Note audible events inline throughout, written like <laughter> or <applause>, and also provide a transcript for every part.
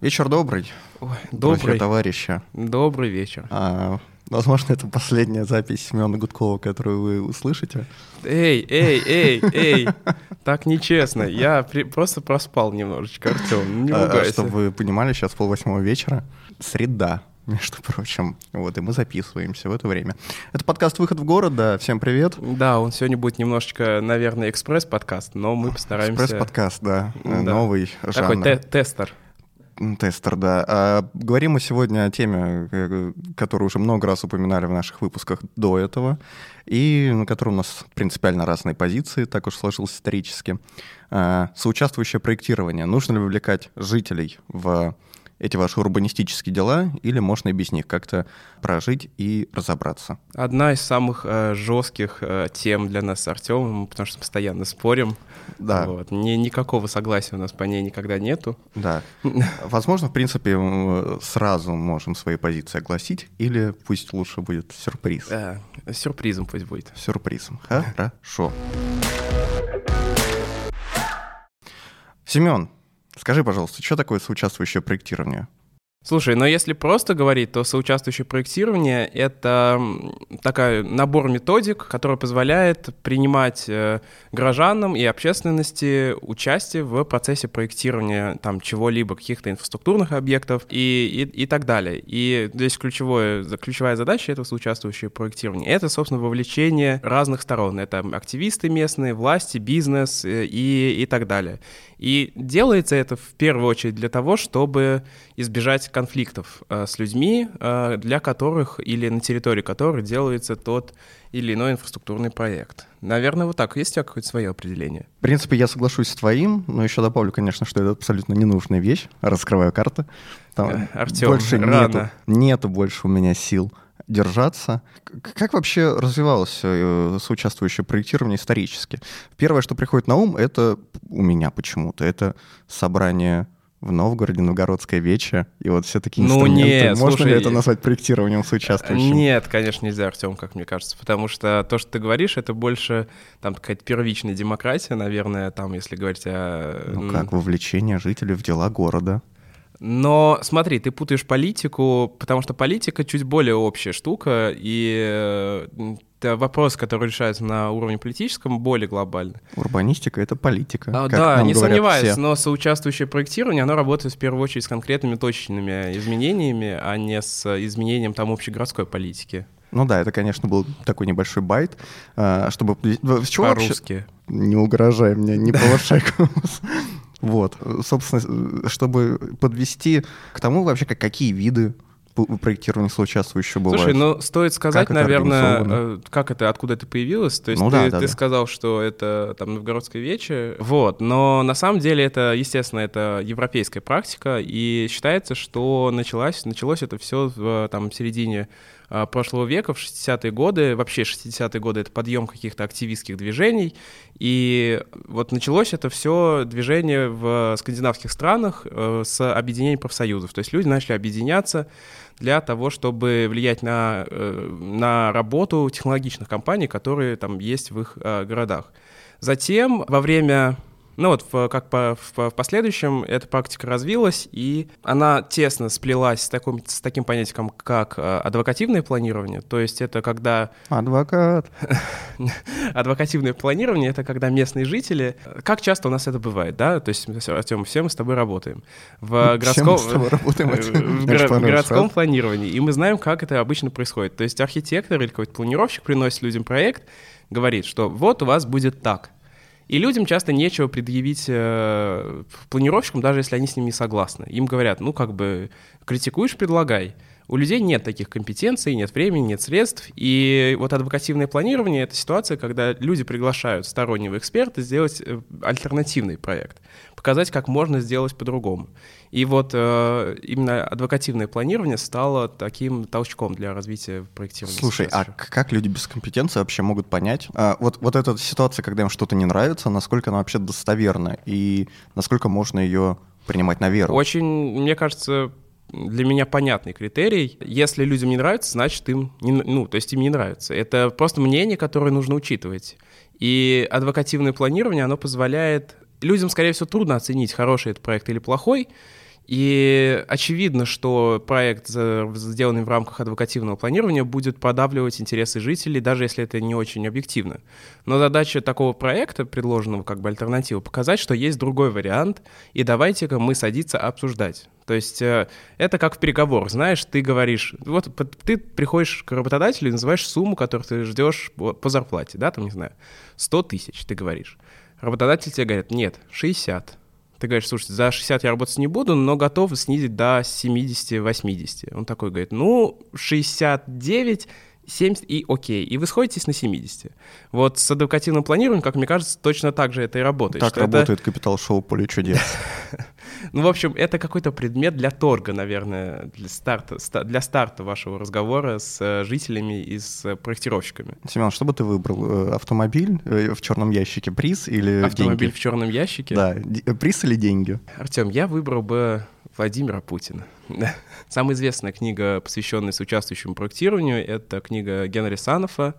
Вечер добрый. Ой, добрый. товарища. Добрый вечер. А, возможно, это последняя запись Семена Гудкова, которую вы услышите. Эй, эй, эй, эй, так нечестно. Я при... просто проспал немножечко, Артем, не а, Чтобы вы понимали, сейчас полвосьмого вечера, среда, между прочим. Вот, и мы записываемся в это время. Это подкаст «Выход в город», да, всем привет. Да, он сегодня будет немножечко, наверное, экспресс-подкаст, но мы постараемся... Экспресс-подкаст, да, да. новый жанр. Такой те тестер. Тестер, да. А, говорим мы сегодня о теме, э, которую уже много раз упоминали в наших выпусках до этого, и на которой у нас принципиально разные позиции, так уж сложилось исторически. А, соучаствующее проектирование. Нужно ли вовлекать жителей в эти ваши урбанистические дела, или можно и без них как-то прожить и разобраться? Одна из самых э, жестких э, тем для нас с Артемом, потому что постоянно спорим. Да. Вот. Ни, никакого согласия у нас по ней никогда нету. Да. Возможно, в принципе, сразу можем свои позиции огласить, или пусть лучше будет сюрприз. Да, сюрпризом пусть будет. Сюрпризом. Хорошо. Семен, Скажи, пожалуйста, что такое соучаствующее проектирование? Слушай, но если просто говорить, то соучаствующее проектирование — это такой набор методик, который позволяет принимать э, гражданам и общественности участие в процессе проектирования там чего-либо, каких-то инфраструктурных объектов и, и, и так далее. И здесь ключевое, ключевая задача этого соучаствующего проектирования — это, собственно, вовлечение разных сторон. Это активисты местные, власти, бизнес э, и, и так далее. И делается это в первую очередь для того, чтобы избежать конфликтов э, с людьми, э, для которых или на территории которых делается тот или иной инфраструктурный проект. Наверное, вот так. Есть у тебя какое-то свое определение? В принципе, я соглашусь с твоим, но еще добавлю, конечно, что это абсолютно ненужная вещь. Раскрываю карты. Там э, Артем, больше рано. Нету, нету больше у меня сил держаться. Как вообще развивалось соучаствующее проектирование исторически? Первое, что приходит на ум, это у меня почему-то, это собрание в Новгороде, Новгородское вече, и вот все такие инструменты. Ну нет, Можно слушай, ли это назвать проектированием соучаствующим? Нет, конечно, нельзя, Артем, как мне кажется, потому что то, что ты говоришь, это больше там какая-то первичная демократия, наверное, там, если говорить о... Ну как, вовлечение жителей в дела города. Но смотри, ты путаешь политику, потому что политика чуть более общая штука, и это вопрос, который решается на уровне политическом, более глобальный. Урбанистика — это политика. А, да, не сомневаюсь, все. но соучаствующее проектирование, оно работает в первую очередь с конкретными точечными изменениями, а не с изменением там общегородской политики. Ну да, это, конечно, был такой небольшой байт, а, чтобы... По-русски. Не угрожай мне, не повышай голос. Вот, собственно, чтобы подвести к тому вообще, как, какие виды проектирования соучаствующего бывают. Слушай, ну стоит сказать, как наверное, э, как это, откуда это появилось. То есть ну, ты, да, да, ты да. сказал, что это там Новгородское вече, вот, но на самом деле это, естественно, это европейская практика, и считается, что началось, началось это все в там, середине а, прошлого века, в 60-е годы, вообще 60-е годы это подъем каких-то активистских движений, и вот началось это все движение в скандинавских странах э, с объединением профсоюзов, то есть люди начали объединяться для того, чтобы влиять на, э, на работу технологичных компаний, которые там есть в их э, городах. Затем во время ну вот, в, как по, в, в последующем эта практика развилась, и она тесно сплелась с, таким, с таким понятием, как э, адвокативное планирование. То есть это когда... Адвокат. <laughs> Адвокативное планирование — это когда местные жители... Как часто у нас это бывает, да? То есть, Артем, все мы с тобой работаем. В городском, в городском планировании. И мы знаем, как это обычно происходит. То есть архитектор или какой-то планировщик приносит людям проект, говорит, что вот у вас будет так — и людям часто нечего предъявить э, планировщикам, даже если они с ними согласны. Им говорят, ну, как бы, критикуешь, предлагай. У людей нет таких компетенций, нет времени, нет средств. И вот адвокативное планирование — это ситуация, когда люди приглашают стороннего эксперта сделать э, альтернативный проект, показать, как можно сделать по-другому. И вот э, именно адвокативное планирование стало таким толчком для развития проектирования. Слушай, а как люди без компетенции вообще могут понять? А, вот, вот эта ситуация, когда им что-то не нравится, насколько она вообще достоверна и насколько можно ее принимать на веру? Очень, мне кажется, для меня понятный критерий. Если людям не нравится, значит им не, ну, то есть им не нравится. Это просто мнение, которое нужно учитывать. И адвокативное планирование, оно позволяет... Людям, скорее всего, трудно оценить, хороший это проект или плохой, и очевидно, что проект, сделанный в рамках адвокативного планирования, будет продавливать интересы жителей, даже если это не очень объективно. Но задача такого проекта, предложенного как бы альтернативу, показать, что есть другой вариант, и давайте-ка мы садиться обсуждать. То есть э, это как в переговорах, знаешь, ты говоришь, вот ты приходишь к работодателю и называешь сумму, которую ты ждешь по зарплате, да, там, не знаю, 100 тысяч, ты говоришь. Работодатель тебе говорит, нет, 60. Ты говоришь, слушайте, за 60 я работать не буду, но готов снизить до 70-80. Он такой говорит, ну, 69 70 и окей, и вы сходитесь на 70. Вот с адвокативным планированием, как мне кажется, точно так же это и работает. Так работает это... капитал-шоу «Поле чудес». <laughs> Ну, в общем, это какой-то предмет для торга, наверное, для старта, для старта вашего разговора с э, жителями и с проектировщиками. Семен, что бы ты выбрал? Э, автомобиль э, в черном ящике, приз или Автомобиль деньги? в черном ящике? Да, приз или деньги? Артем, я выбрал бы Владимира Путина. Самая известная книга, посвященная соучаствующему проектированию, это книга Генри Санофа,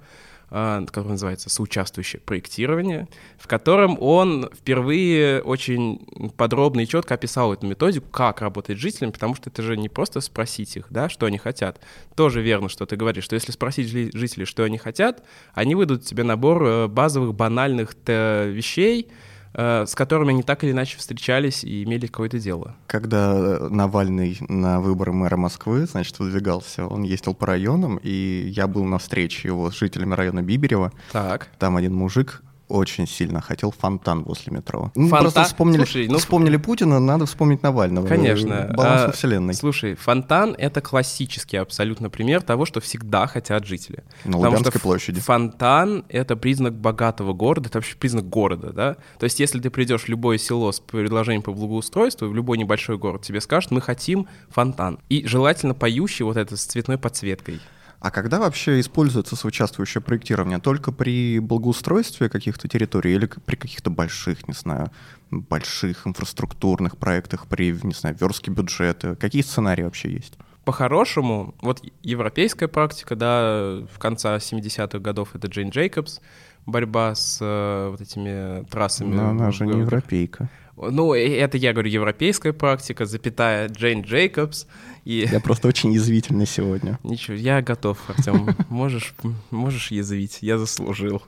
который называется «Соучаствующее проектирование», в котором он впервые очень подробно и четко описал эту методику, как работать с жителями, потому что это же не просто спросить их, да, что они хотят. Тоже верно, что ты говоришь, что если спросить жителей, что они хотят, они выдадут тебе набор э, базовых банальных вещей, Э, с которыми они так или иначе встречались и имели какое-то дело. Когда э, Навальный на выборы мэра Москвы, значит, выдвигался, он ездил по районам, и я был на встрече его с жителями района Биберева. Так. Там один мужик очень сильно хотел фонтан возле метро. Ну, фонтан? Просто вспомнили, слушай, ну, вспомнили Путина, надо вспомнить Навального. Конечно. Баланс а, вселенной. Слушай, фонтан — это классический абсолютно пример того, что всегда хотят жители. На Лубянской площади. Фонтан — это признак богатого города, это вообще признак города, да? То есть если ты придешь в любое село с предложением по благоустройству, в любой небольшой город, тебе скажут, мы хотим фонтан. И желательно поющий вот это с цветной подсветкой. А когда вообще используется соучаствующее проектирование? Только при благоустройстве каких-то территорий или при каких-то больших, не знаю, больших инфраструктурных проектах, при, не знаю, верстке бюджета? Какие сценарии вообще есть? По-хорошему, вот европейская практика, да, в конце 70-х годов это Джейн Джейкобс, борьба с э, вот этими трассами. Но она же не европейка. Ну, это я говорю европейская практика, запятая Джейн Джейкобс. И... Я просто очень язвительный сегодня. Ничего, я готов, Артем. Можешь, можешь язвить, я заслужил.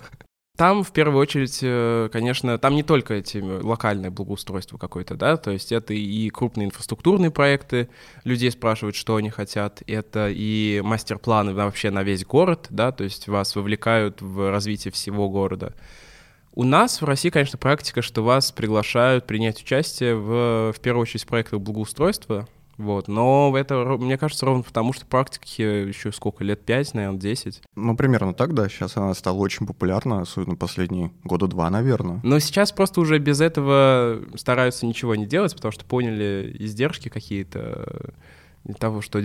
Там, в первую очередь, э, конечно, там не только эти локальное благоустройство какое-то, да, то есть это и крупные инфраструктурные проекты, людей спрашивают, что они хотят, это и мастер-планы вообще на весь город, да, то есть вас вовлекают в развитие всего города. У нас в России, конечно, практика, что вас приглашают принять участие в, в первую очередь, в проектах благоустройства, вот. Но это, мне кажется, ровно потому, что практики еще сколько, лет пять, наверное, десять. Ну, примерно так, да. Сейчас она стала очень популярна, особенно последние года два, наверное. Но сейчас просто уже без этого стараются ничего не делать, потому что поняли издержки какие-то того, что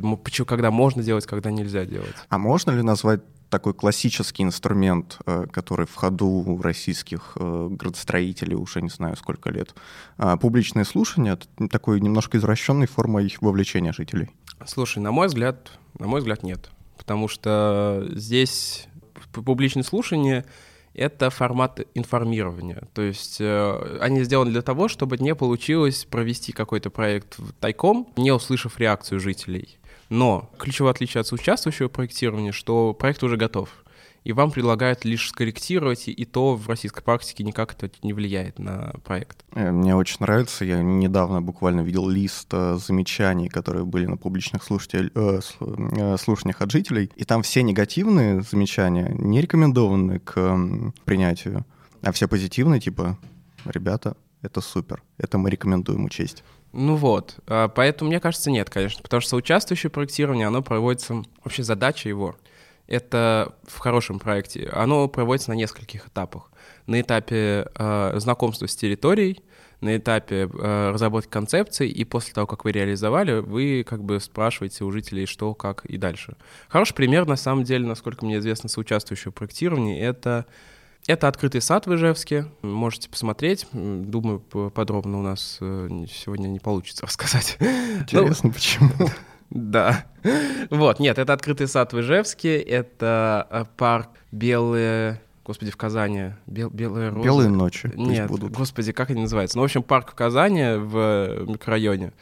когда можно делать, когда нельзя делать. А можно ли назвать такой классический инструмент, э, который в ходу у российских э, градостроителей уже не знаю сколько лет. А публичное слушание — это такой немножко извращенной формой вовлечения жителей. Слушай, на мой взгляд, на мой взгляд, нет. Потому что здесь публичное слушание — это формат информирования. То есть э, они сделаны для того, чтобы не получилось провести какой-то проект тайком, не услышав реакцию жителей. Но ключевое отличие от соучаствующего проектирования, что проект уже готов. И вам предлагают лишь скорректировать, и то в российской практике никак это не влияет на проект. Э, мне очень нравится. Я недавно буквально видел лист э, замечаний, которые были на публичных слушатель, э, слушаниях от жителей. И там все негативные замечания не рекомендованы к принятию, а все позитивные, типа, ребята, это супер, это мы рекомендуем учесть. Ну вот, а, поэтому мне кажется, нет, конечно, потому что соучаствующее проектирование, оно проводится, вообще задача его, это в хорошем проекте, оно проводится на нескольких этапах. На этапе э, знакомства с территорией, на этапе э, разработки концепции, и после того, как вы реализовали, вы как бы спрашиваете у жителей, что, как и дальше. Хороший пример, на самом деле, насколько мне известно, соучаствующего проектирования, это это открытый сад в Ижевске. Можете посмотреть. Думаю, подробно у нас э, сегодня не получится <laughs> рассказать. Интересно, ну, почему? Да. Вот, нет, это открытый сад в Ижевске, это э, парк Белые господи, в Казани, Бел, Белые розы. Белые ночи. Нет, будут. господи, как они называются? Ну, в общем, парк в Казани в микрорайоне.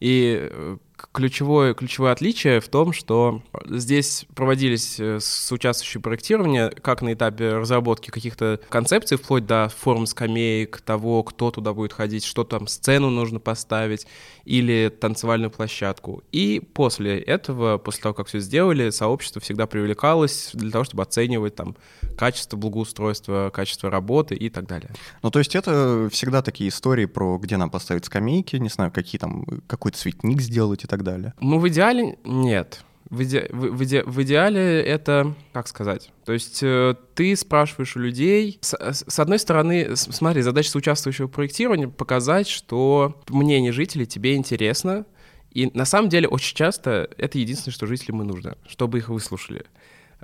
И э, ключевое, ключевое отличие в том, что здесь проводились э, с участвующие проектирования как на этапе разработки каких-то концепций, вплоть до форм скамеек, того, кто туда будет ходить, что там сцену нужно поставить или танцевальную площадку. И после этого, после того, как все сделали, сообщество всегда привлекалось для того, чтобы оценивать там качество благоустройства, качество работы и так далее. Ну, то есть это всегда такие истории про где нам поставить скамейки, не знаю, какие там, какой цветник сделать и так далее. Ну, в идеале нет. В, иде... в, иде... в идеале это, как сказать, то есть э, ты спрашиваешь у людей, с, с одной стороны, смотри, задача соучаствующего проектирования показать, что мнение жителей тебе интересно, и на самом деле очень часто это единственное, что жителям и нужно, чтобы их выслушали.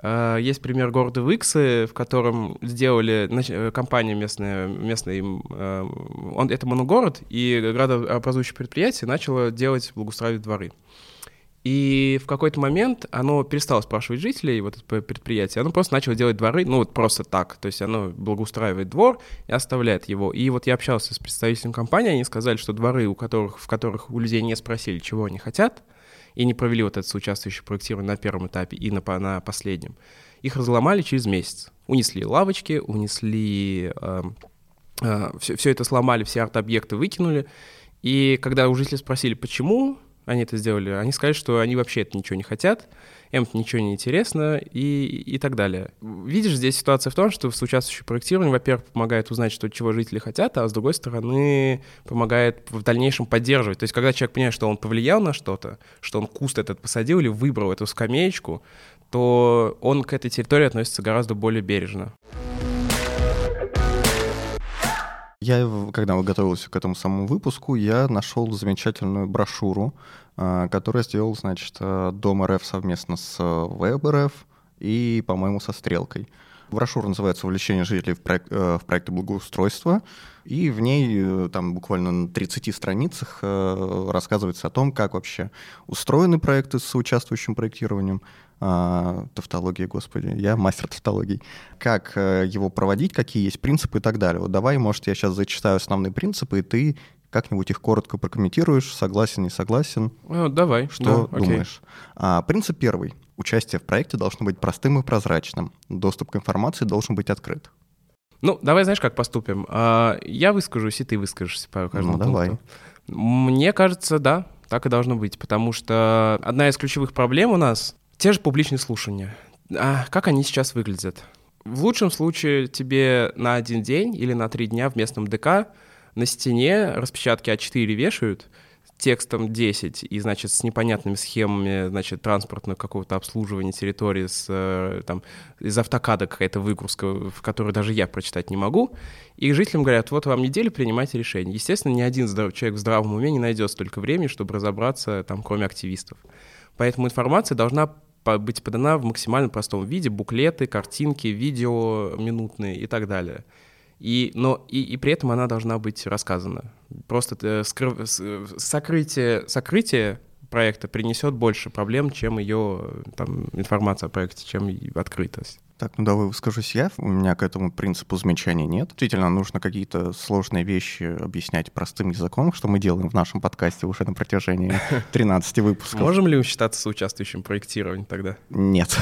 Э, есть пример города Виксы, в котором сделали э, компания местная, местная э, он, это моногород, и градообразующее предприятие начало делать благоустраивать дворы. И в какой-то момент оно перестало спрашивать жителей, вот это предприятие, оно просто начало делать дворы, ну вот просто так, то есть оно благоустраивает двор и оставляет его. И вот я общался с представителем компании, они сказали, что дворы, у которых, в которых у людей не спросили, чего они хотят, и не провели вот это соучаствующее проектирование на первом этапе и на, на последнем, их разломали через месяц. Унесли лавочки, унесли... Э, э, все, все это сломали, все арт-объекты выкинули. И когда у жителей спросили, почему они это сделали, они сказали, что они вообще это ничего не хотят, им ничего не интересно и, и так далее. Видишь, здесь ситуация в том, что в соучаствующее проектирование, во-первых, помогает узнать, что чего жители хотят, а с другой стороны, помогает в дальнейшем поддерживать. То есть, когда человек понимает, что он повлиял на что-то, что он куст этот посадил или выбрал эту скамеечку, то он к этой территории относится гораздо более бережно. Я, когда готовился к этому самому выпуску, я нашел замечательную брошюру, а, которую сделал, значит, э, Дом РФ совместно с э, ВЭБ и, по-моему, со Стрелкой. Брошюра называется «Увлечение жителей в, проект, э, в проекты благоустройства», и в ней там буквально на 30 страницах рассказывается о том, как вообще устроены проекты с участвующим проектированием, а, тавтология, господи, я мастер тавтологий, как э, его проводить, какие есть принципы и так далее. Вот давай, может, я сейчас зачитаю основные принципы, и ты как-нибудь их коротко прокомментируешь, согласен, не согласен. Ну, давай. Что да, думаешь? А, принцип первый. Участие в проекте должно быть простым и прозрачным. Доступ к информации должен быть открыт. Ну, давай, знаешь, как поступим? А, я выскажусь, и ты выскажешься по каждому Ну, давай. Мне кажется, да, так и должно быть, потому что одна из ключевых проблем у нас те же публичные слушания. А как они сейчас выглядят? В лучшем случае тебе на один день или на три дня в местном ДК на стене распечатки А4 вешают, текстом 10 и, значит, с непонятными схемами, значит, транспортного какого-то обслуживания территории с, э, там, из автокада какая-то выгрузка, в которую даже я прочитать не могу. И жителям говорят, вот вам неделю, принимайте решение. Естественно, ни один здрав... человек в здравом уме не найдет столько времени, чтобы разобраться, там, кроме активистов. Поэтому информация должна быть подана в максимально простом виде, буклеты, картинки, видео минутные и так далее. И, но и, и при этом она должна быть рассказана. Просто э, скрыв, сокрытие, сокрытие проекта принесет больше проблем, чем ее там, информация о проекте, чем открытость. Так, ну давай выскажусь я. У меня к этому принципу замечаний нет. Действительно, нужно какие-то сложные вещи объяснять простым языком, что мы делаем в нашем подкасте уже на протяжении <laughs> 13 выпусков. Можем ли мы считаться соучаствующим в проектировании тогда? Нет.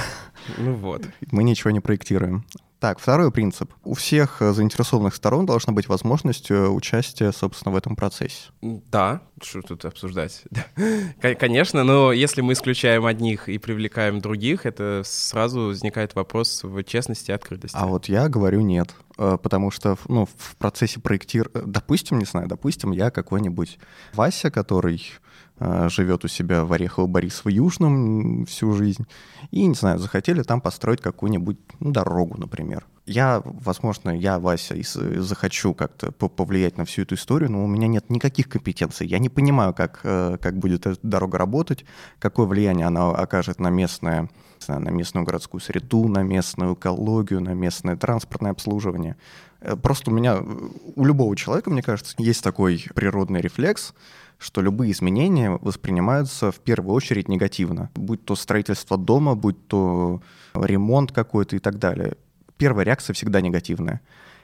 Ну вот. Мы ничего не проектируем. Так, второй принцип. У всех э, заинтересованных сторон должна быть возможность э, участия, собственно, в этом процессе. Да, что тут обсуждать? <laughs> Конечно, но если мы исключаем одних и привлекаем других, это сразу возникает вопрос в честности и открытости. А вот я говорю нет. э, потому что ну, в процессе проектирования, допустим, не знаю, допустим, я какой-нибудь Вася, который живет у себя в Орехово-Борисово-Южном всю жизнь, и, не знаю, захотели там построить какую-нибудь ну, дорогу, например. Я, возможно, я, Вася, и захочу как-то повлиять на всю эту историю, но у меня нет никаких компетенций. Я не понимаю, как, э, как будет эта дорога работать, какое влияние она окажет на местное на местную городскую среду, на местную экологию, на местное транспортное обслуживание. Э, просто у меня, у любого человека, мне кажется, есть такой природный рефлекс, что любые изменения воспринимаются в первую очередь негативно. Будь то строительство дома, будь то ремонт какой-то и так далее первая реакция всегда негативная.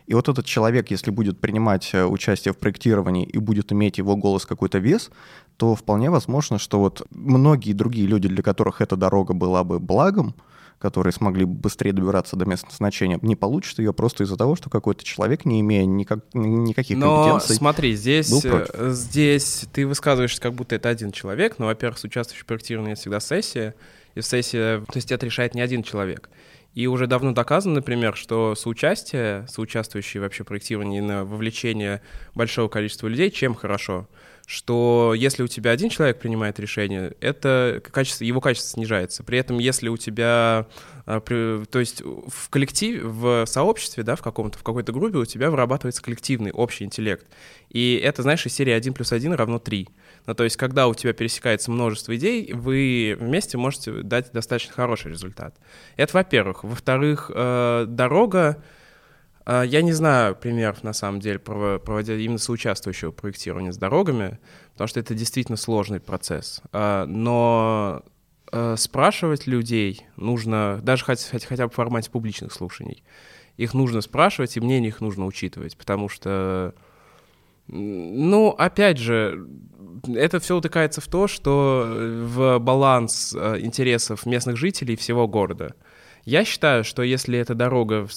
И вот этот человек, если будет принимать э, участие в проектировании и будет иметь его голос какой-то вес, то вполне возможно, что вот многие другие люди, для которых эта дорога была бы благом, которые смогли бы быстрее добираться до места назначения, не получат ее просто из-за того, что какой-то человек, не имея никак, никаких но компетенций, смотри, здесь, э, здесь ты высказываешься, как будто это один человек, но, во-первых, с участвующим в проектировании всегда сессия, и в сессии, то есть это решает не один человек. И уже давно доказано, например, что соучастие, соучаствующие вообще проектирование на вовлечение большого количества людей, чем хорошо? Что если у тебя один человек принимает решение, это качество, его качество снижается. При этом, если у тебя, а, то есть в коллективе, в сообществе, да, в каком-то, в какой-то группе у тебя вырабатывается коллективный общий интеллект. И это, знаешь, из серии 1 плюс 1 равно 3. Ну, то есть, когда у тебя пересекается множество идей, вы вместе можете дать достаточно хороший результат. Это, во-первых. Во-вторых, э, дорога, я не знаю примеров, на самом деле, проводя именно соучаствующего проектирования с дорогами, потому что это действительно сложный процесс. Э, но э, спрашивать людей нужно, даже хотя, хотя бы в формате публичных слушаний, их нужно спрашивать, и мнение их нужно учитывать, потому что ну, опять же, это все утыкается в то, что в баланс э, интересов местных жителей всего города. Я считаю, что если эта дорога...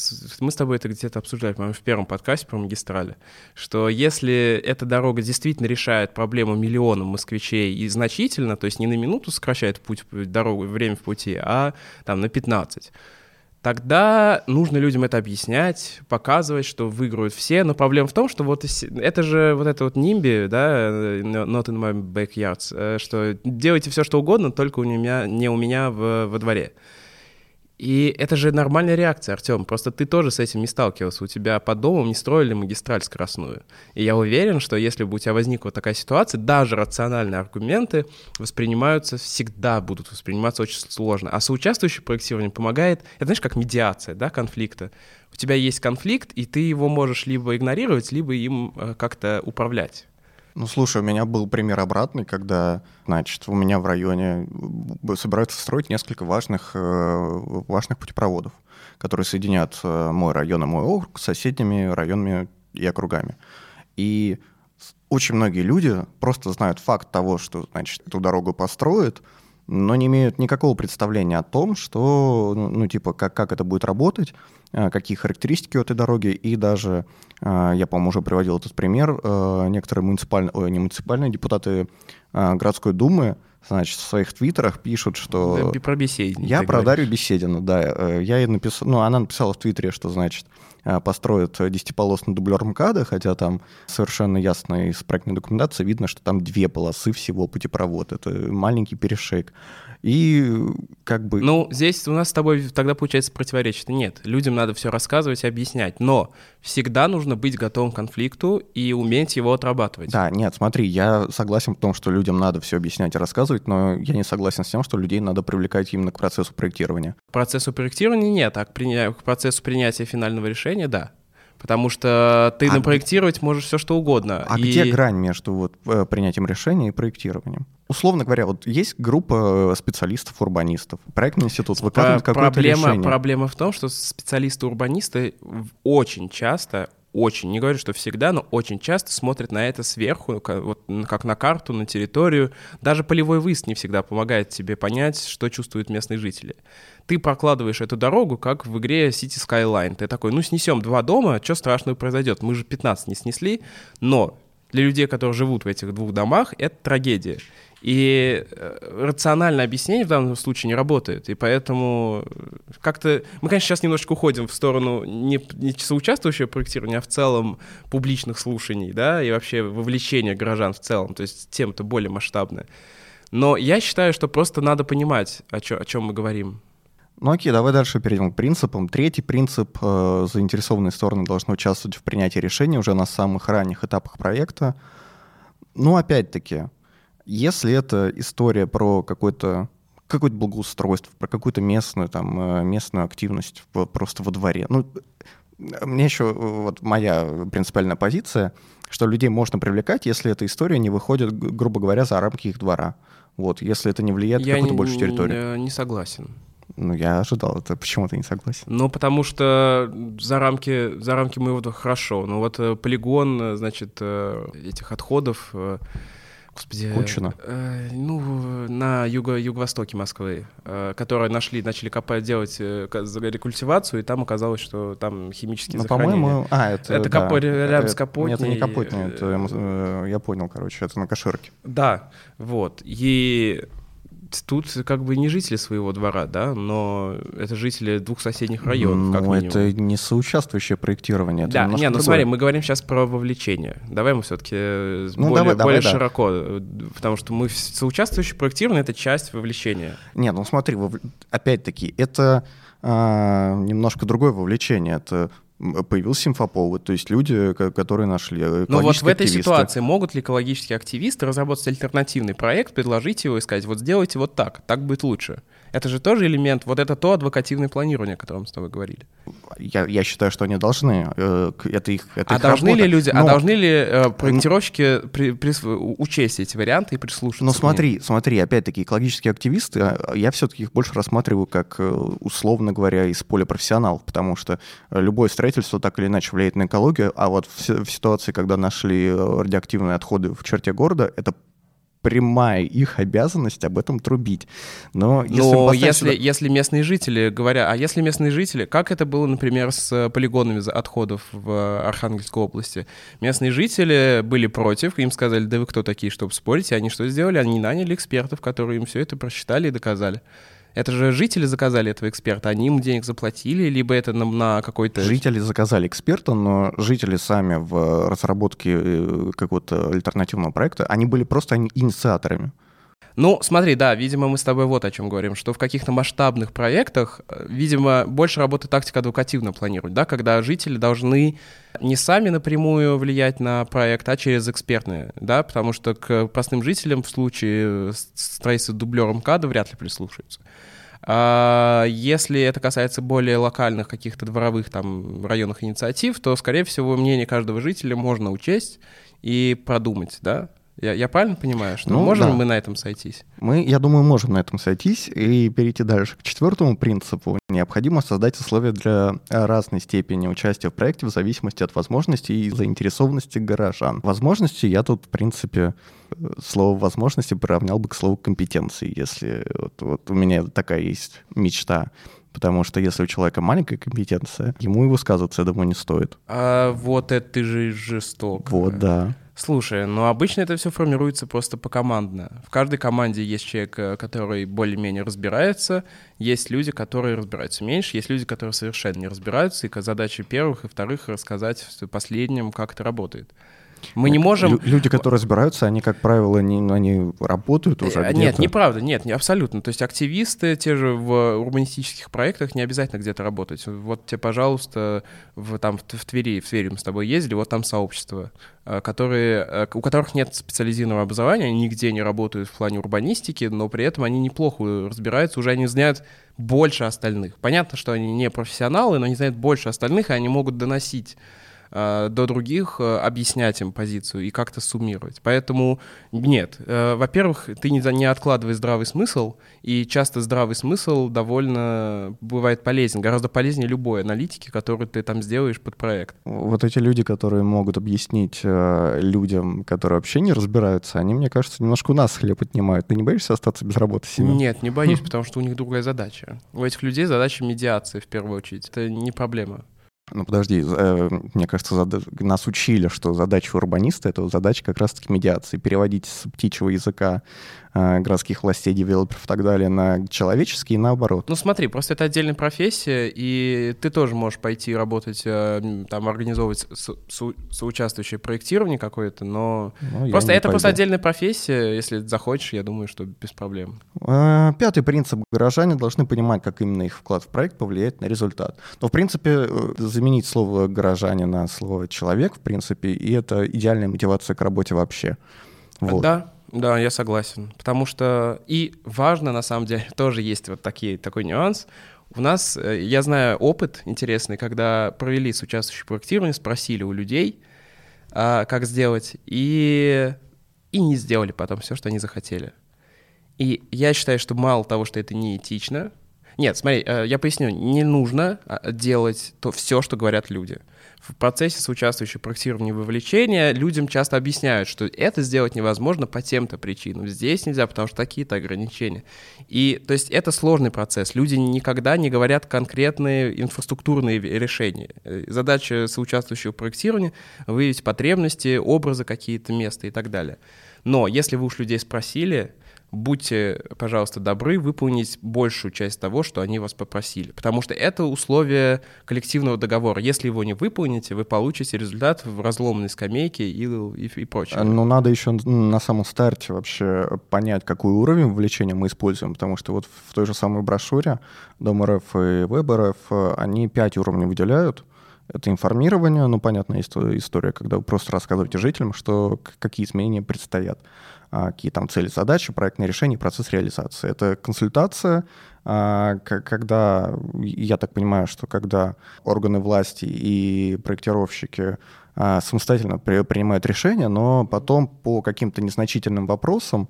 Мы с тобой это где-то обсуждали, по-моему, в первом подкасте про магистрали, что если эта дорога действительно решает проблему миллионам москвичей и значительно, то есть не на минуту сокращает путь, дорогу, время в пути, а там на 15, тогда нужно людям это объяснять, показывать, что выиграют все. Но проблема в том, что вот это же вот это вот нимби, да, not in my backyard, э, что делайте все, что угодно, только у меня, не у меня в, во дворе. И это же нормальная реакция, Артем. Просто ты тоже с этим не сталкивался. У тебя под домом не строили магистраль скоростную. И я уверен, что если бы у тебя возникла такая ситуация, даже рациональные аргументы воспринимаются, всегда будут восприниматься очень сложно. А соучаствующее проектирование помогает, это знаешь, как медиация, да, конфликта. У тебя есть конфликт, и ты его можешь либо игнорировать, либо им э, как-то управлять. Ну, слушай, у меня был пример обратный, когда, значит, у меня в районе собираются строить несколько важных, э, важных путепроводов, которые соединят э, мой район и мой округ с соседними районами и округами. И очень многие люди просто знают факт того, что, значит, эту дорогу построят, но не имеют никакого представления о том, что, ну, ну типа, как, как это будет работать, э, какие характеристики у этой дороги, и даже, э, я, по-моему, уже приводил этот пример, э, некоторые муниципальные, ой, не муниципальные депутаты городской думы, значит, в своих твиттерах пишут, что... Да, про Беседина. Я про Дарью Беседину, да. Я ей написал, ну, она написала в твиттере, что, значит, построят десятиполосный дублер МКАДа, хотя там совершенно ясно из проектной документации видно, что там две полосы всего путепровод. Это маленький перешейк. И как бы... Ну, здесь у нас с тобой тогда получается противоречие. Нет, людям надо все рассказывать и объяснять, но всегда нужно быть готовым к конфликту и уметь его отрабатывать. Да, нет, смотри, я согласен в том, что людям надо все объяснять и рассказывать, но я не согласен с тем, что людей надо привлекать именно к процессу проектирования. К процессу проектирования нет, а к, приня... к процессу принятия финального решения — да. Потому что ты а напроектировать можешь все что угодно. А и... где грань между вот, э, принятием решения и проектированием? Условно говоря, вот есть группа э, специалистов-урбанистов, проектный институт выкладывает какое-то проблема, решение. Проблема в том, что специалисты-урбанисты очень часто очень, не говорю, что всегда, но очень часто смотрят на это сверху, как, вот, как на карту, на территорию. Даже полевой выезд не всегда помогает тебе понять, что чувствуют местные жители. Ты прокладываешь эту дорогу, как в игре City Skyline. Ты такой, ну снесем два дома, что страшного произойдет? Мы же 15 не снесли, но Для людей, которые живут в этих двух домах, это трагедия. И э, рациональное объяснение в данном случае не работает. И поэтому как-то... Мы, конечно, сейчас немножечко уходим в сторону не, не соучаствующего проектирования, а в целом публичных слушаний, да, и вообще вовлечения горожан в целом. То есть тема-то более масштабная. Но я считаю, что просто надо понимать, о, чё, о чем мы говорим. Ну окей, давай дальше перейдем к принципам. Третий принцип э, — заинтересованные стороны должны участвовать в принятии решений уже на самых ранних этапах проекта. Ну, опять-таки, если это история про какой-то какое-то благоустройство, про какую-то местную, там, э, местную активность просто во дворе. Ну, мне еще вот моя принципиальная позиция, что людей можно привлекать, если эта история не выходит, грубо говоря, за рамки их двора. Вот, если это не влияет я на какую-то большую территорию. Я не согласен. Ну, я ожидал это. Почему ты не согласен? Ну, потому что за рамки, за рамки моего хорошо. Ну, вот э, полигон, э, значит, этих отходов Господи, Кучина? Э, ну, на юго, юго-востоке Москвы, э, которые нашли, начали копать, делать э, рекультивацию, и там оказалось, что там химические ну, по-моему... А, это, это да. Капо... рядом это, с Капотней. Это не Капотня, это, э, я понял, короче, это на Каширке. Да, вот. И тут как бы не жители своего двора, да, но это жители двух соседних районов, ну, это не соучаствующее проектирование. да, не, ну другое. смотри, мы говорим сейчас про вовлечение. Давай мы все-таки э, ну, более, давай, более давай, широко, да. потому что мы соучаствующее проектирование — это часть вовлечения. Нет, ну смотри, опять-таки, это а, немножко другое вовлечение. Это появился инфоповод, то есть люди, которые нашли Но ну вот в этой активисты. ситуации могут ли экологические активисты разработать альтернативный проект, предложить его и сказать, вот сделайте вот так, так будет лучше? Это же тоже элемент, вот это то адвокативное планирование, о котором мы с тобой говорили. Я, я считаю, что они должны. Э, это их, это а их должны работа. ли люди, а Но... а должны ли э, проектировщики при, при, учесть эти варианты и прислушаться? Ну смотри, смотри, опять-таки экологические активисты, а, я все-таки их больше рассматриваю как, э, условно говоря, из поля профессионалов, потому что любое строительство так или иначе влияет на экологию, а вот в, в ситуации, когда нашли радиоактивные отходы в черте города, это прямая их обязанность об этом трубить. Но если, Но если, сюда... если местные жители говорят, а если местные жители, как это было, например, с полигонами отходов в Архангельской области? Местные жители были против, им сказали, да вы кто такие, чтобы спорить, и они что сделали? Они наняли экспертов, которые им все это просчитали и доказали. Это же жители заказали этого эксперта, они ему денег заплатили, либо это на, на какой-то... Жители заказали эксперта, но жители сами в разработке э, какого-то альтернативного проекта, они были просто инициаторами. Ну, смотри, да, видимо, мы с тобой вот о чем говорим, что в каких-то масштабных проектах, э, видимо, больше работает тактика адвокативно планировать, да, когда жители должны не сами напрямую влиять на проект, а через экспертные, да, потому что к простым жителям в случае строительства дублером КАДа вряд ли прислушаются. А если это касается более локальных каких-то дворовых там районных инициатив, то, скорее всего, мнение каждого жителя можно учесть и продумать, да, я, я правильно понимаю, что ну, можем да. мы на этом сойтись? Мы, я думаю, можем на этом сойтись и перейти дальше к четвертому принципу. Необходимо создать условия для разной степени участия в проекте в зависимости от возможностей и заинтересованности горожан. Возможности я тут, в принципе, слово возможности приравнял бы к слову компетенции, если вот, вот у меня такая есть мечта. Потому что если у человека маленькая компетенция, ему и высказываться, я думаю, не стоит. А вот это ты же жесток. Вот, да. Слушай, ну обычно это все формируется просто покомандно. В каждой команде есть человек, э, который более-менее разбирается, есть люди, которые разбираются меньше, есть люди, которые совершенно не разбираются, и задача первых и вторых рассказать последним, как это работает. Мы не можем... Люди, которые разбираются, они, как правило, не, ну, они работают уже э, Нет, неправда, нет, не, абсолютно. То есть активисты те же в урбанистических проектах не обязательно где-то работать. Вот тебе, пожалуйста, в, там, в, Твери, в Твери мы с тобой ездили, вот там сообщество, э, которые, э, у которых нет специализированного образования, они нигде не работают в плане урбанистики, но при этом они неплохо разбираются, уже они знают больше остальных. Понятно, что они не профессионалы, но они знают больше остальных, и они могут доносить Э, до других, э, объяснять им позицию и как-то суммировать. Поэтому нет. Э, во-первых, ты не, не откладывай здравый смысл, и часто здравый смысл довольно бывает полезен, гораздо полезнее любой аналитики, которую ты там сделаешь под проект. Вот эти люди, которые могут объяснить людям, которые вообще не разбираются, они, мне кажется, немножко у нас хлеб отнимают. Ты не боишься остаться без работы, Семен? Нет, не боюсь, <laughs> потому что у них другая задача. У этих людей задача медиации в первую очередь. Это не проблема. Ну подожди, э, мне кажется, нас учили, что задача урбаниста — это задача как раз-таки медиации, переводить с птичьего языка городских властей, девелоперов и так далее на человеческие и наоборот. Ну смотри, просто это отдельная профессия, и ты тоже можешь пойти работать, э, там, организовывать со со соучаствующее проектирование какое-то, но ну, просто это пойду. просто отдельная профессия, если захочешь, я думаю, что без проблем. Э, пятый принцип. Горожане должны понимать, как именно их вклад в проект повлияет на результат. Но, в принципе, заменить слово «горожане» на слово «человек», в принципе, и это идеальная мотивация к работе вообще. Вот. Да, да, я согласен. Потому что и важно, на самом деле, <laughs> тоже есть вот такие, такой нюанс. У нас, э, я знаю опыт интересный, когда провели соучаствующее проектирование, спросили у людей, а, как сделать, и, и не сделали потом все, что они захотели. И я считаю, что мало того, что это неэтично, нет, смотри, э, я поясню, не нужно а, делать то все, что говорят люди в процессе соучаствующего проектирования вовлечения людям часто объясняют, что это сделать невозможно по тем-то причинам. Здесь нельзя, потому что такие-то ограничения. И то есть это сложный процесс. Люди никогда не говорят конкретные инфраструктурные решения. Э, задача соучаствующего проектирования — выявить потребности, образы какие-то места и так далее. Но если вы уж людей спросили, будьте, пожалуйста, добры выполнить большую часть того, что они вас попросили. Потому что это условие коллективного договора. Если его не выполните, вы получите результат в разломной скамейке и, и, и прочее. Ну, надо еще на самом старте вообще понять, какой уровень вовлечения мы используем, потому что вот в той же самой брошюре Дом РФ и Веб РФ, они пять уровней выделяют. Это информирование, ну, понятная история, когда вы просто рассказываете жителям, что какие изменения предстоят. А, какие там цели, задачи, проектное решение, процесс реализации. Это консультация, а, когда, я так понимаю, что когда органы власти и проектировщики а, самостоятельно принимают решения, но потом по каким-то незначительным вопросам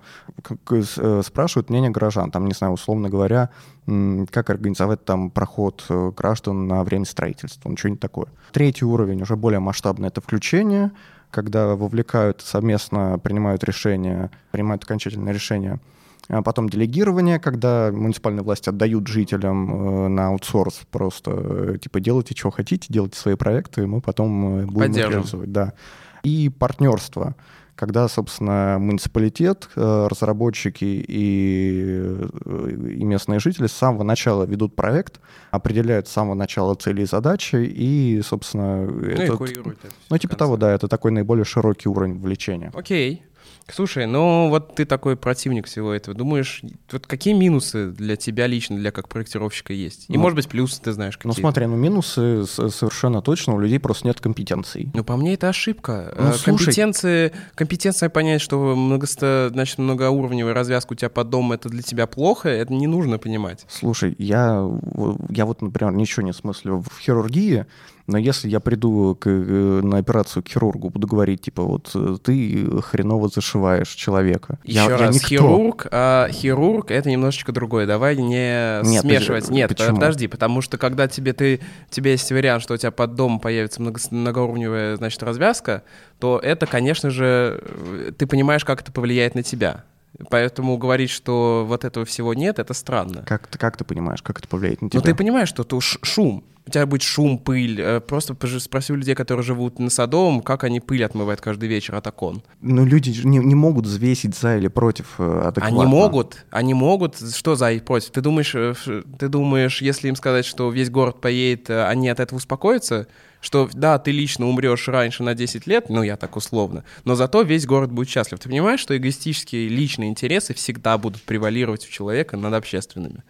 э, спрашивают мнение горожан. Там, не знаю, условно говоря, как организовать там проход э, граждан на время строительства, ну, что-нибудь такое. Третий уровень, уже более масштабный, это включение — когда вовлекают, совместно принимают решения, принимают окончательное решение. А потом делегирование, когда муниципальные власти отдают жителям э, на аутсорс просто, э, типа, делайте, что хотите, делайте свои проекты, мы потом э, будем реализовывать. Да. И партнерство когда, собственно, муниципалитет, разработчики и, и местные жители с самого начала ведут проект, определяют с самого начала цели и задачи, и, собственно... Ну, этот, и ну типа того, да, это такой наиболее широкий уровень вовлечения. Окей. Слушай, ну вот ты такой противник всего этого. Думаешь, вот какие минусы для тебя лично, для как проектировщика есть? И, ну, может быть, плюсы ты знаешь какие -то. Ну смотри, ну минусы совершенно точно, у людей просто нет компетенций. Ну по мне это ошибка. Ну, слушай... Компетенции, компетенция понять, что многосто, значит, многоуровневая развязка у тебя под домом, это для тебя плохо, это не нужно понимать. Слушай, я, я вот, например, ничего не смыслю в хирургии, но если я приду к, э, на операцию к хирургу, буду говорить, типа, вот э, ты хреново зашиваешь человека. Еще я, раз, я хирург, а хирург — это немножечко другое. Давай не Нет, смешивать. Подожди, Нет, почему? подожди, потому что когда тебе, ты, у тебя есть вариант, что у тебя под домом появится много, многоуровневая, значит, развязка, то это, конечно же, э, ты понимаешь, как это повлияет на тебя. Поэтому говорить, что вот этого всего нет, это странно. Как, ты, как ты понимаешь, как это повлияет на тебя? Ну, ты понимаешь, что это шум. У тебя будет шум, пыль. Э, просто спроси у людей, которые живут на Садовом, как они пыль отмывают каждый вечер от окон. Ну, люди не, не могут взвесить за или против э, адекватно. Они могут. Они могут. Что за и против? Ты думаешь, э, ты думаешь, если им сказать, что весь город поедет, они от этого успокоятся? Что да, ты лично умрешь раньше на 10 лет, ну я так условно, но зато весь город будет счастлив. Ты понимаешь, что эгоистические личные интересы всегда будут превалировать у человека над общественными?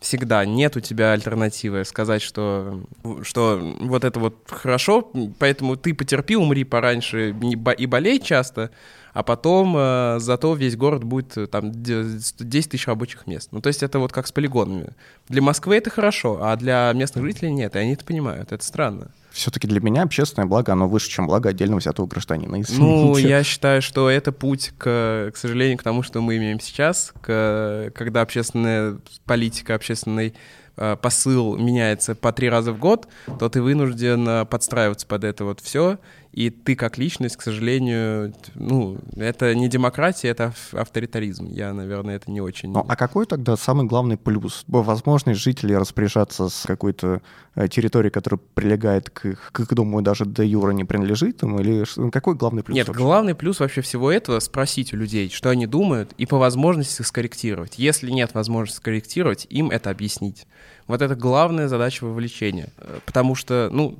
Всегда нет у тебя альтернативы сказать, что, что вот это вот хорошо, поэтому ты потерпи, умри пораньше и болей часто, а потом э, зато весь город будет э, там 10 тысяч рабочих мест. Ну, то есть это вот как с полигонами. Для Москвы это хорошо, а для местных жителей нет, и они это понимают. Это странно все-таки для меня общественное благо, оно выше, чем благо отдельного взятого гражданина. Извините. Ну, я считаю, что это путь, к, к сожалению, к тому, что мы имеем сейчас, к, когда общественная политика, общественный э, посыл меняется по три раза в год, то ты вынужден э, подстраиваться под это вот все и ты как личность, к сожалению, ну, это не демократия, это авторитаризм. Я, наверное, это не очень... Ну, а какой тогда самый главный плюс? Возможность жителей распоряжаться с какой-то э, территорией, которая прилегает к их, к их дому, даже до юра не принадлежит им, или ну, какой главный плюс? Нет, вообще? главный плюс вообще всего этого — спросить у людей, что они думают, и по возможности скорректировать. Если нет возможности скорректировать, им это объяснить. Вот это главная задача вовлечения. Э, потому что, ну,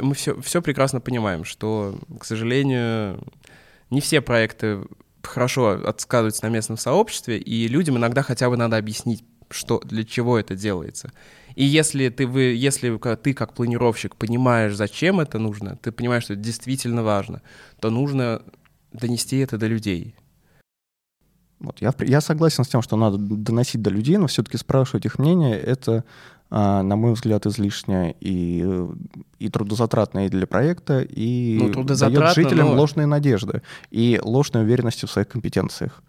мы все, все прекрасно понимаем, что, к сожалению, не все проекты хорошо отсказываются на местном сообществе, и людям иногда хотя бы надо объяснить, что, для чего это делается. И если ты, вы, если ты как планировщик понимаешь, зачем это нужно, ты понимаешь, что это действительно важно, то нужно донести это до людей. Вот, я, я согласен с тем, что надо доносить до людей, но все-таки спрашивать их мнение — это, а, на мой взгляд, излишне и, и трудозатратно и для проекта, и ну, дает жителям но... ложные надежды и ложной уверенности в своих компетенциях.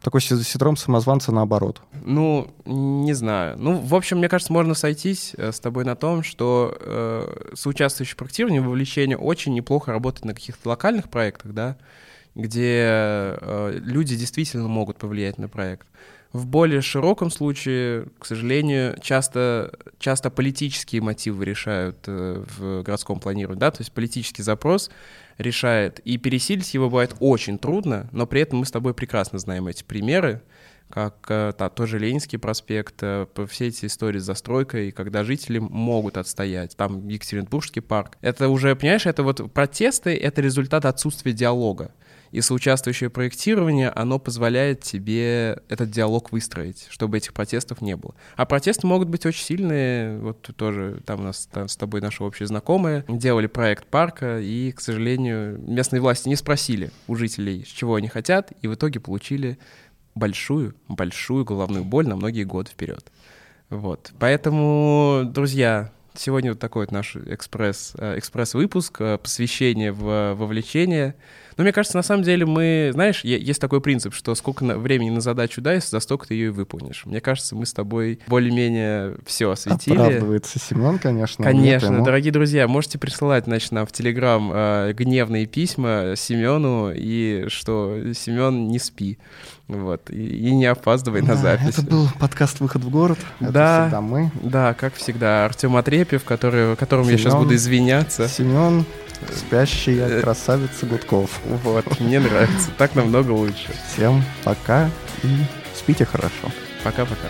Такой синдром самозванца наоборот. Ну, не знаю. Ну, в общем, мне кажется, можно сойтись э, с тобой на том, что э, соучаствующее проектирование, вовлечение очень неплохо работает на каких-то локальных проектах, да, где э, люди действительно могут повлиять на проект. В более широком случае, к сожалению, часто, часто политические мотивы решают э, в городском планировании, да, то есть политический запрос решает, и пересилить его бывает очень трудно, но при этом мы с тобой прекрасно знаем эти примеры, как э, та, тот же Ленинский проспект, э, все эти истории с застройкой, когда жители могут отстоять, там Екатеринбургский парк. Это уже, понимаешь, это вот протесты, это результат отсутствия диалога и соучаствующее проектирование, оно позволяет тебе этот диалог выстроить, чтобы этих протестов не было. А протесты могут быть очень сильные. Вот тоже там у нас там, с тобой наши общие знакомые делали проект парка, и, к сожалению, местные власти не спросили у жителей, чего они хотят, и в итоге получили большую, большую головную боль на многие годы вперед. Вот. Поэтому, друзья, сегодня вот такой вот наш экспресс, э, экспресс-выпуск, э, посвящение в вовлечение. Но мне кажется, на самом деле мы, знаешь, есть такой принцип, что сколько времени на задачу дай, за столько ты ее и выполнишь. Мне кажется, мы с тобой более-менее все осветили. Оправдывается Семен, конечно. Конечно, дорогие друзья, можете присылать, значит, нам в Телеграм э, гневные письма Семену, и что Семен не спи. Вот, и, и не опаздывай да, на запись. Это был подкаст «Выход в город». Это да, всегда мы. Да, как всегда. Артем Отрепьев, который, которому Семен, я сейчас буду извиняться. Семен, э, красавицы Гудков. Вот, мне нравится. Так намного лучше. Всем пока и спите хорошо. Пока-пока.